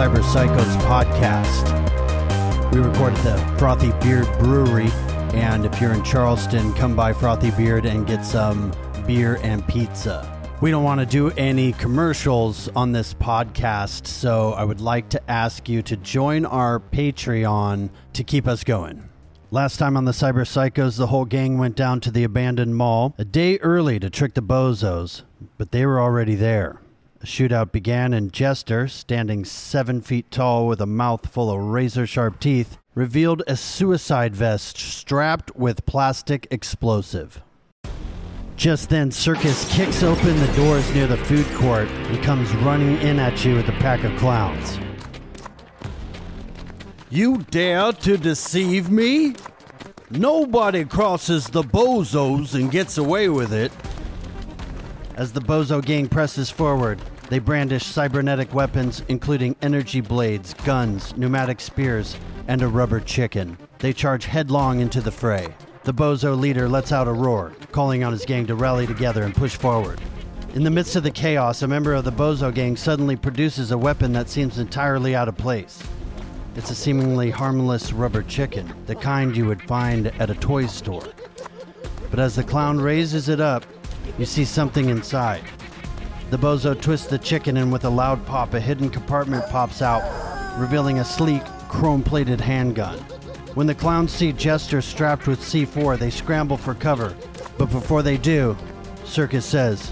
Cyber Psychos podcast. We record at the Frothy Beard Brewery, and if you're in Charleston, come by Frothy Beard and get some beer and pizza. We don't want to do any commercials on this podcast, so I would like to ask you to join our Patreon to keep us going. Last time on the Cyber Psychos, the whole gang went down to the abandoned mall a day early to trick the bozos, but they were already there. A shootout began, and Jester, standing seven feet tall with a mouth full of razor sharp teeth, revealed a suicide vest strapped with plastic explosive. Just then, Circus kicks open the doors near the food court and comes running in at you with a pack of clowns. You dare to deceive me? Nobody crosses the bozos and gets away with it. As the Bozo gang presses forward, they brandish cybernetic weapons, including energy blades, guns, pneumatic spears, and a rubber chicken. They charge headlong into the fray. The Bozo leader lets out a roar, calling on his gang to rally together and push forward. In the midst of the chaos, a member of the Bozo gang suddenly produces a weapon that seems entirely out of place. It's a seemingly harmless rubber chicken, the kind you would find at a toy store. But as the clown raises it up, you see something inside. The bozo twists the chicken, and with a loud pop, a hidden compartment pops out, revealing a sleek, chrome plated handgun. When the clowns see Jester strapped with C4, they scramble for cover. But before they do, Circus says,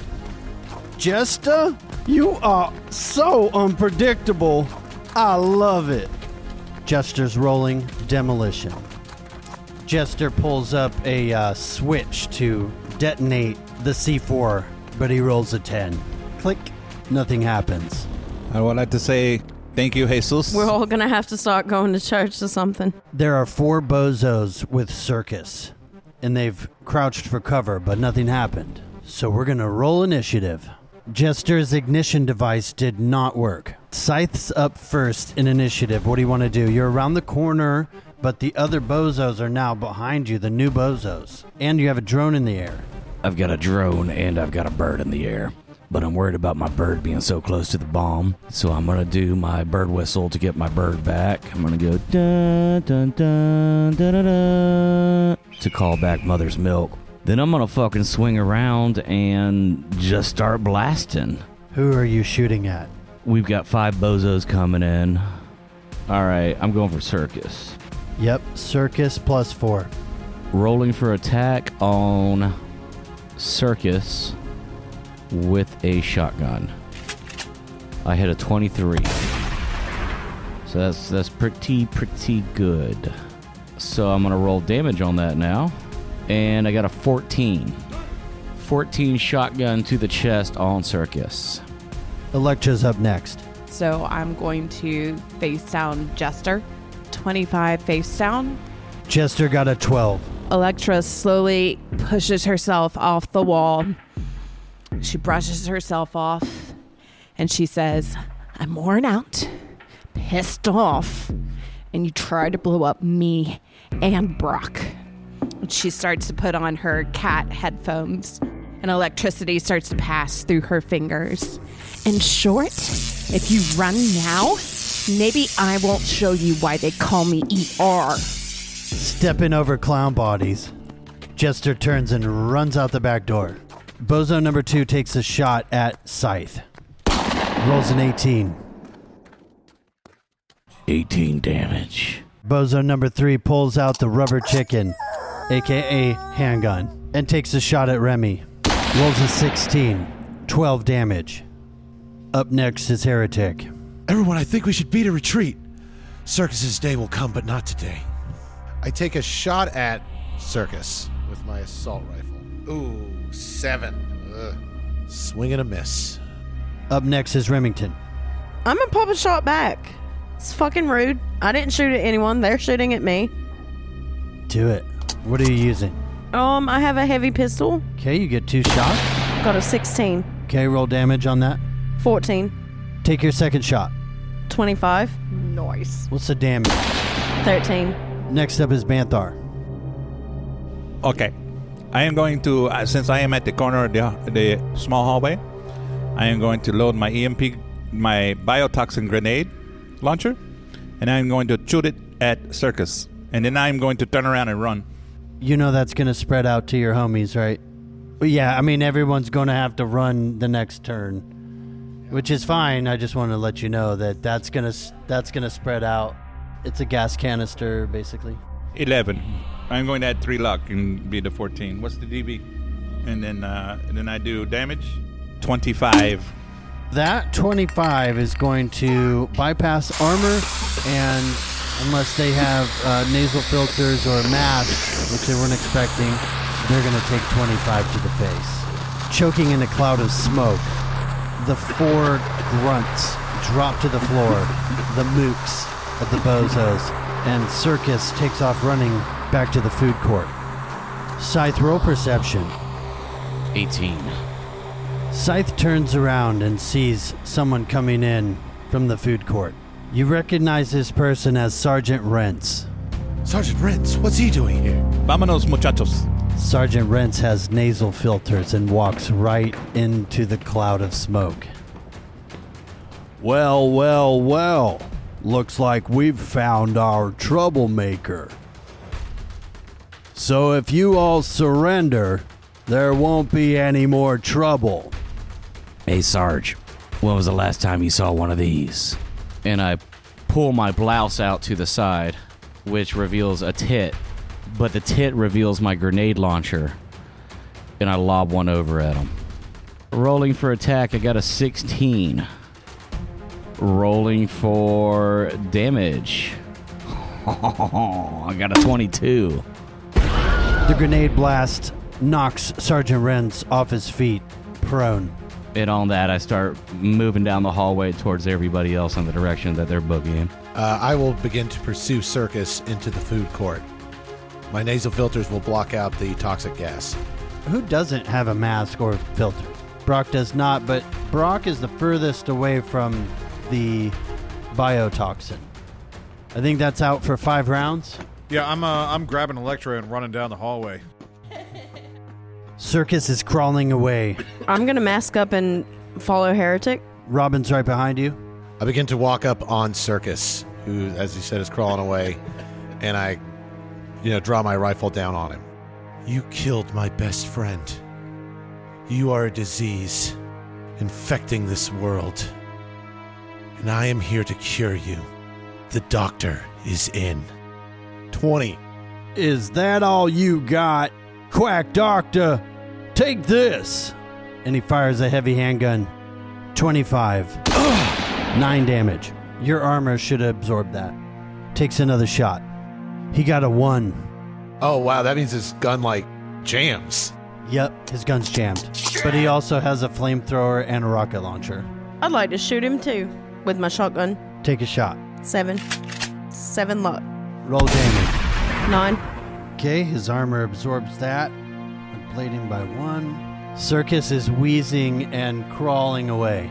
Jester, you are so unpredictable. I love it. Jester's rolling demolition. Jester pulls up a uh, switch to detonate the C4, but he rolls a 10. Click. Nothing happens. I would like to say thank you, Jesus. We're all gonna have to start going to church or something. There are four bozos with circus, and they've crouched for cover, but nothing happened. So we're gonna roll initiative. Jester's ignition device did not work. Scythe's up first in initiative. What do you want to do? You're around the corner, but the other bozos are now behind you, the new bozos. And you have a drone in the air. I've got a drone and I've got a bird in the air. But I'm worried about my bird being so close to the bomb. So I'm gonna do my bird whistle to get my bird back. I'm gonna go dun dun dun dun dun, dun to call back mother's milk. Then I'm gonna fucking swing around and just start blasting. Who are you shooting at? We've got five bozos coming in. All right, I'm going for circus. Yep, circus plus four. Rolling for attack on circus with a shotgun. I hit a 23. So that's that's pretty pretty good. So I'm going to roll damage on that now. And I got a 14. 14 shotgun to the chest on circus. Electra's up next. So I'm going to face down Jester. 25 face down. Jester got a 12. Electra slowly pushes herself off the wall. She brushes herself off and she says, I'm worn out, pissed off, and you try to blow up me and Brock. She starts to put on her cat headphones, and electricity starts to pass through her fingers. In short, if you run now, maybe I won't show you why they call me ER. Stepping over clown bodies, Jester turns and runs out the back door. Bozo number two takes a shot at Scythe. Rolls an 18. 18 damage. Bozo number three pulls out the rubber chicken, aka handgun, and takes a shot at Remy. Rolls a 16. 12 damage. Up next is Heretic. Everyone, I think we should beat a retreat. Circus's day will come, but not today. I take a shot at Circus with my assault rifle. Ooh, seven. Ugh. Swing and a miss. Up next is Remington. I'm gonna pop a shot back. It's fucking rude. I didn't shoot at anyone. They're shooting at me. Do it. What are you using? Um, I have a heavy pistol. Okay, you get two shots. Got a 16, Okay, roll damage on that. 14, Take your second shot. 25. Nice. What's the damage? 13. Next up is Banthar. Okay. I am going to, uh, since I am at the corner of the, the small hallway, I am going to load my EMP my biotoxin grenade launcher, and I'm going to shoot it at Circus, and then I'm going to turn around and run. You know that's going to spread out to your homies, right? Well, yeah, I mean everyone's going to have to run the next turn, which is fine. I just want to let you know that that's going to that's going to spread out. It's a gas canister basically. Eleven. I'm going to add three luck and be the 14. What's the DV? And then uh, and then I do damage. Twenty-five. That 25 is going to bypass armor, and unless they have uh, nasal filters or a mask, which they weren't expecting, they're going to take 25 to the face. Choking in a cloud of smoke, the four grunts drop to the floor, the mooks of the bozos, and Circus takes off running back to the food court. Scythe roll perception. 18. Scythe turns around and sees someone coming in from the food court. You recognize this person as Sergeant Rents. Sergeant Rentz, what's he doing here? Vámonos, muchachos. Sergeant Rents has nasal filters and walks right into the cloud of smoke. Well, well, well. Looks like we've found our troublemaker. So if you all surrender, there won't be any more trouble. Hey, Sarge, when was the last time you saw one of these? And I pull my blouse out to the side, which reveals a tit, but the tit reveals my grenade launcher, and I lob one over at him. Rolling for attack, I got a 16. Rolling for damage. I got a 22. The grenade blast knocks Sergeant Renz off his feet, prone. And on that, I start moving down the hallway towards everybody else in the direction that they're boogieing. Uh, I will begin to pursue Circus into the food court. My nasal filters will block out the toxic gas. Who doesn't have a mask or filter? Brock does not, but Brock is the furthest away from the biotoxin. I think that's out for five rounds. Yeah, I'm uh, I'm grabbing Electra and running down the hallway. Circus is crawling away. I'm gonna mask up and follow Heretic. Robin's right behind you. I begin to walk up on Circus, who, as he said, is crawling away, and I, you know, draw my rifle down on him. You killed my best friend. You are a disease infecting this world. And I am here to cure you. The doctor is in. 20. Is that all you got? Quack Doctor, take this. And he fires a heavy handgun. 25. 9 damage. Your armor should absorb that. Takes another shot. He got a 1. Oh, wow, that means his gun, like, jams. Yep, his gun's jammed. But he also has a flamethrower and a rocket launcher. I'd like to shoot him too with my shotgun. Take a shot. Seven. Seven luck. Roll damage. Nine. Okay, his armor absorbs that. I'm Blading by one. Circus is wheezing and crawling away.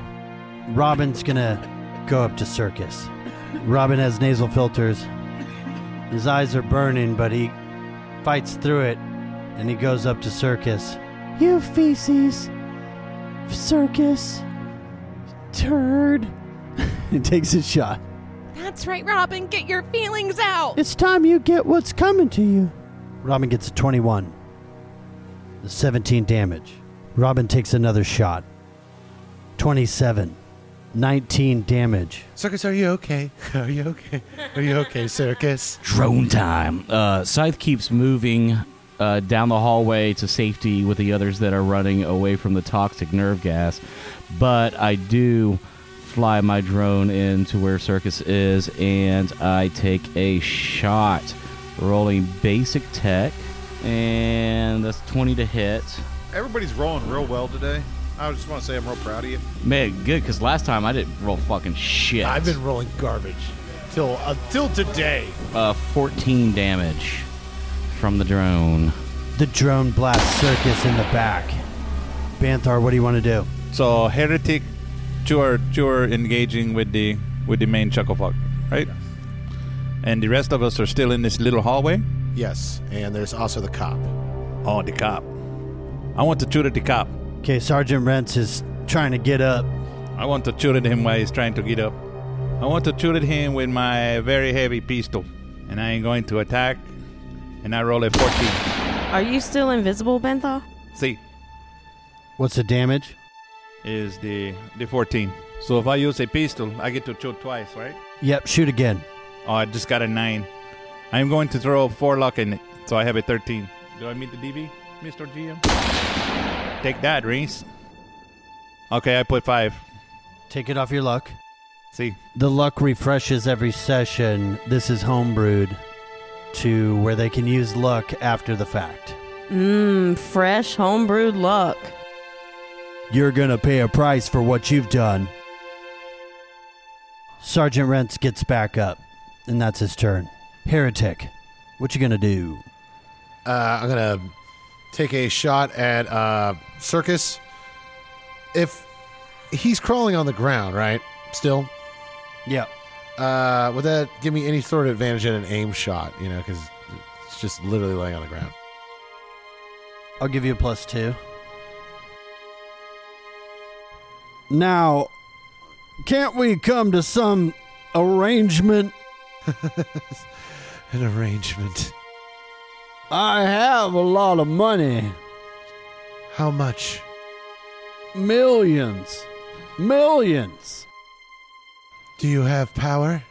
Robin's gonna go up to Circus. Robin has nasal filters. His eyes are burning, but he fights through it and he goes up to Circus. You feces. Circus. Turd. he takes a shot. That's right, Robin. Get your feelings out. It's time you get what's coming to you. Robin gets a 21. The 17 damage. Robin takes another shot. 27. 19 damage. Circus, are you okay? Are you okay? Are you okay, Circus? Drone time. Uh, Scythe keeps moving uh, down the hallway to safety with the others that are running away from the toxic nerve gas. But I do fly my drone into where Circus is, and I take a shot. Rolling basic tech, and that's 20 to hit. Everybody's rolling real well today. I just want to say I'm real proud of you. Man, good, because last time I didn't roll fucking shit. I've been rolling garbage till until today. uh, 14 damage from the drone. The drone blasts Circus in the back. Banthar, what do you want to do? So heretic, you're you're engaging with the with the main chucklefuck, right? And the rest of us are still in this little hallway. Yes, and there's also the cop. Oh, the cop. I want to shoot at the cop. Okay, Sergeant Rents is trying to get up. I want to shoot at him while he's trying to get up. I want to shoot at him with my very heavy pistol. And I am going to attack. And I roll a 14. Are you still invisible, Banthar? See, What's the damage? Is the the 14. So if I use a pistol, I get to shoot twice, right? Yep, shoot again. Oh, I just got a 9. I'm going to throw 4 luck in it. So I have a 13. Do I meet the DV, Mr. GM? Take that, Reese. Okay, I put 5. Take it off your luck. See, The luck refreshes every session. This is homebrewed to where they can use luck after the fact. Mmm, fresh homebrewed luck. You're gonna pay a price for what you've done. Sergeant Rents gets back up, and that's his turn. Heretic, what you gonna do? Uh, I'm gonna take a shot at uh, Circus. If he's crawling on the ground, right? Still, Yeah. uh, would that give me any sort of advantage in an aim shot? You know, because it's just literally laying on the ground. I'll give you a plus two. Now, can't we come to some arrangement? An arrangement. I have a lot of money. How much? Millions. Millions. Do you have power?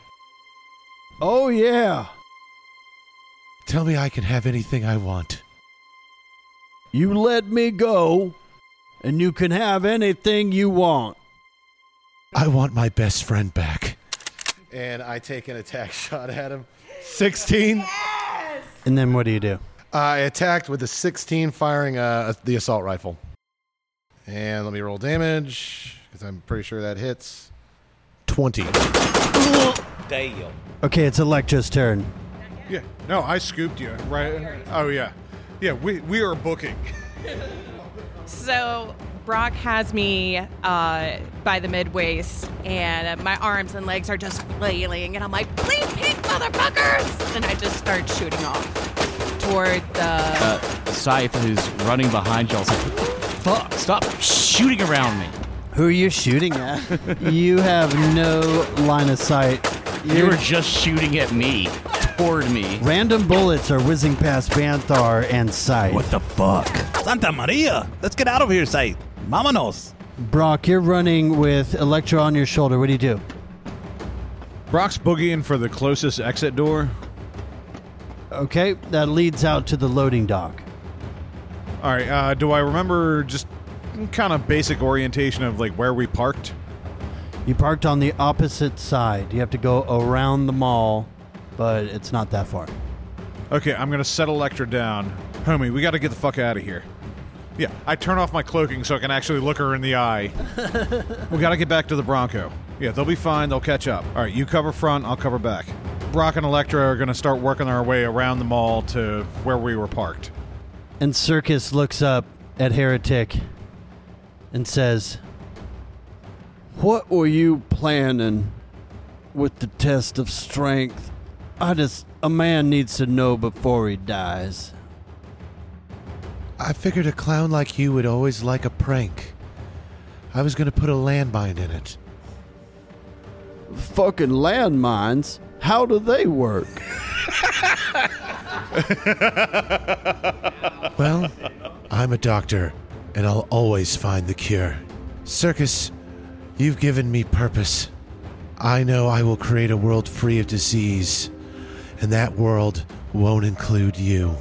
Oh, yeah. Tell me I can have anything I want. You let me go, and you can have anything you want. I want my best friend back. And I take an attack shot at him. 16. And then what do you do? I attacked with the 16, firing uh, the assault rifle. And let me roll damage, because I'm pretty sure that hits. 20. Damn. Okay, it's Electra's turn. Yeah. No, I scooped you. Right. Oh yeah. Yeah. We we are booking. So Brock has me uh, by the mid waist, and uh, my arms and legs are just flailing, and I'm like, "Please, pink motherfuckers!" And I just start shooting off toward the. Uh, Scythe, who's running behind y'all, like, fuck? Stop shooting around me. Who are you shooting at? you have no line of sight. You were just shooting at me, toward me. Random bullets are whizzing past Banthar and Scythe. What the fuck? Santa Maria! Let's get out of here, Scythe. Vámonos! Brock, you're running with Electra on your shoulder. What do you do? Brock's boogieing for the closest exit door. Okay, that leads out to the loading dock. All right. Uh, do I remember just kind of basic orientation of like where we parked? You parked on the opposite side. You have to go around the mall, but it's not that far. Okay, I'm gonna set Electra down. Homie, we got to get the fuck out of here. Yeah, I turn off my cloaking so I can actually look her in the eye. we got to get back to the Bronco. Yeah, they'll be fine. They'll catch up. All right, you cover front. I'll cover back. Brock and Electra are gonna start working our way around the mall to where we were parked. And Circus looks up at Heretic and says, What were you planning with the test of strength? I just, a man needs to know before he dies. I figured a clown like you would always like a prank. I was going to put a landmine in it. Fucking landmines? How do they work? Well, I'm a doctor, and I'll always find the cure. Circus, you've given me purpose. I know I will create a world free of disease, and that world won't include you.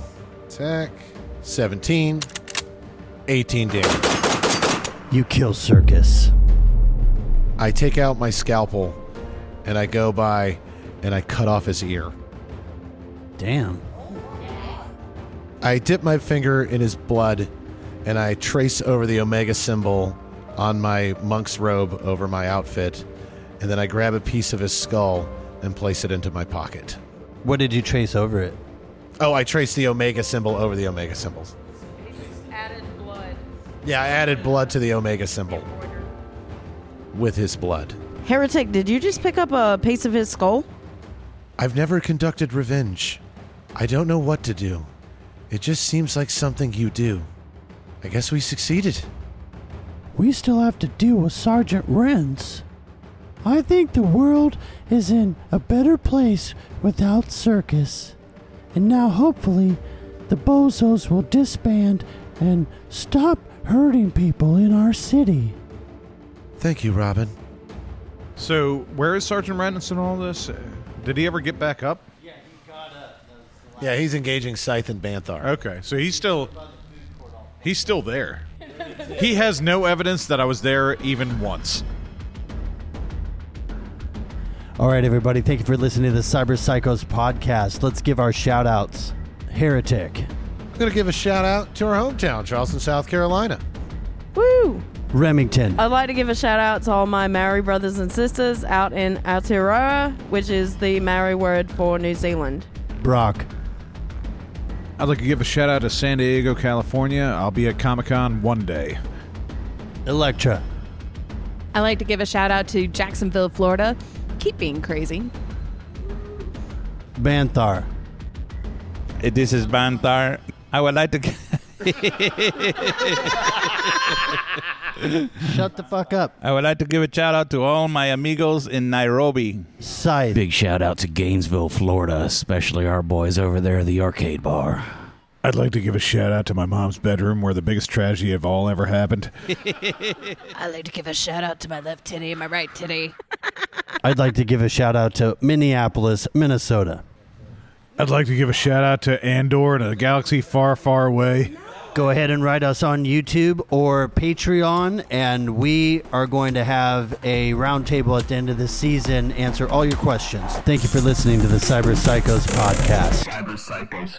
Attack 17, 18 damage. You kill Circus. I take out my scalpel, and I go by, and I cut off his ear. Damn. I dip my finger in his blood and I trace over the Omega symbol on my monk's robe over my outfit, and then I grab a piece of his skull and place it into my pocket. What did you trace over it? Oh, I traced the Omega symbol over the Omega symbols. Added blood. Yeah, I added blood to the Omega symbol with his blood. Heretic, did you just pick up a piece of his skull? I've never conducted revenge. I don't know what to do. It just seems like something you do. I guess we succeeded. We still have to deal with Sergeant Renz. I think the world is in a better place without Circus. And now, hopefully, the bozos will disband and stop hurting people in our city. Thank you, Robin. So, where is Sergeant Rennis in all this? Uh, Did he ever get back up? Yeah, he got up? Yeah, he's engaging Scythe and Banthar. Okay, so he's still he's still there. He has no evidence that I was there even once. All right, everybody, thank you for listening to the Cyber Psychos podcast. Let's give our shout outs. Heretic, I'm going to give a shout out to our hometown, Charleston, South Carolina. Woo! Remington, I'd like to give a shout out to all my Maori brothers and sisters out in Aotearoa, which is the Maori word for New Zealand. Brock, I'd like to give a shout out to San Diego, California. I'll be at Comic Con one day. Electra, I'd like to give a shout out to Jacksonville, Florida. Keep being crazy. Banthar, This is Banthar. I would like to. shut the fuck up. I would like to give a shout out to all my amigos in Nairobi. Scythe, Big shout out to Gainesville, Florida, especially our boys over there at the arcade bar. I'd like to give a shout out to my mom's bedroom where the biggest tragedy of all ever happened. I like to give a shout out to my left titty and my right titty. I'd like to give a shout out to Minneapolis, Minnesota. I'd like to give a shout out to Andor in a galaxy far, far away. Go ahead and write us on YouTube or Patreon, and we are going to have a roundtable at the end of the season answer all your questions. Thank you for listening to the Cyber Psychos podcast. Cyber Psychos.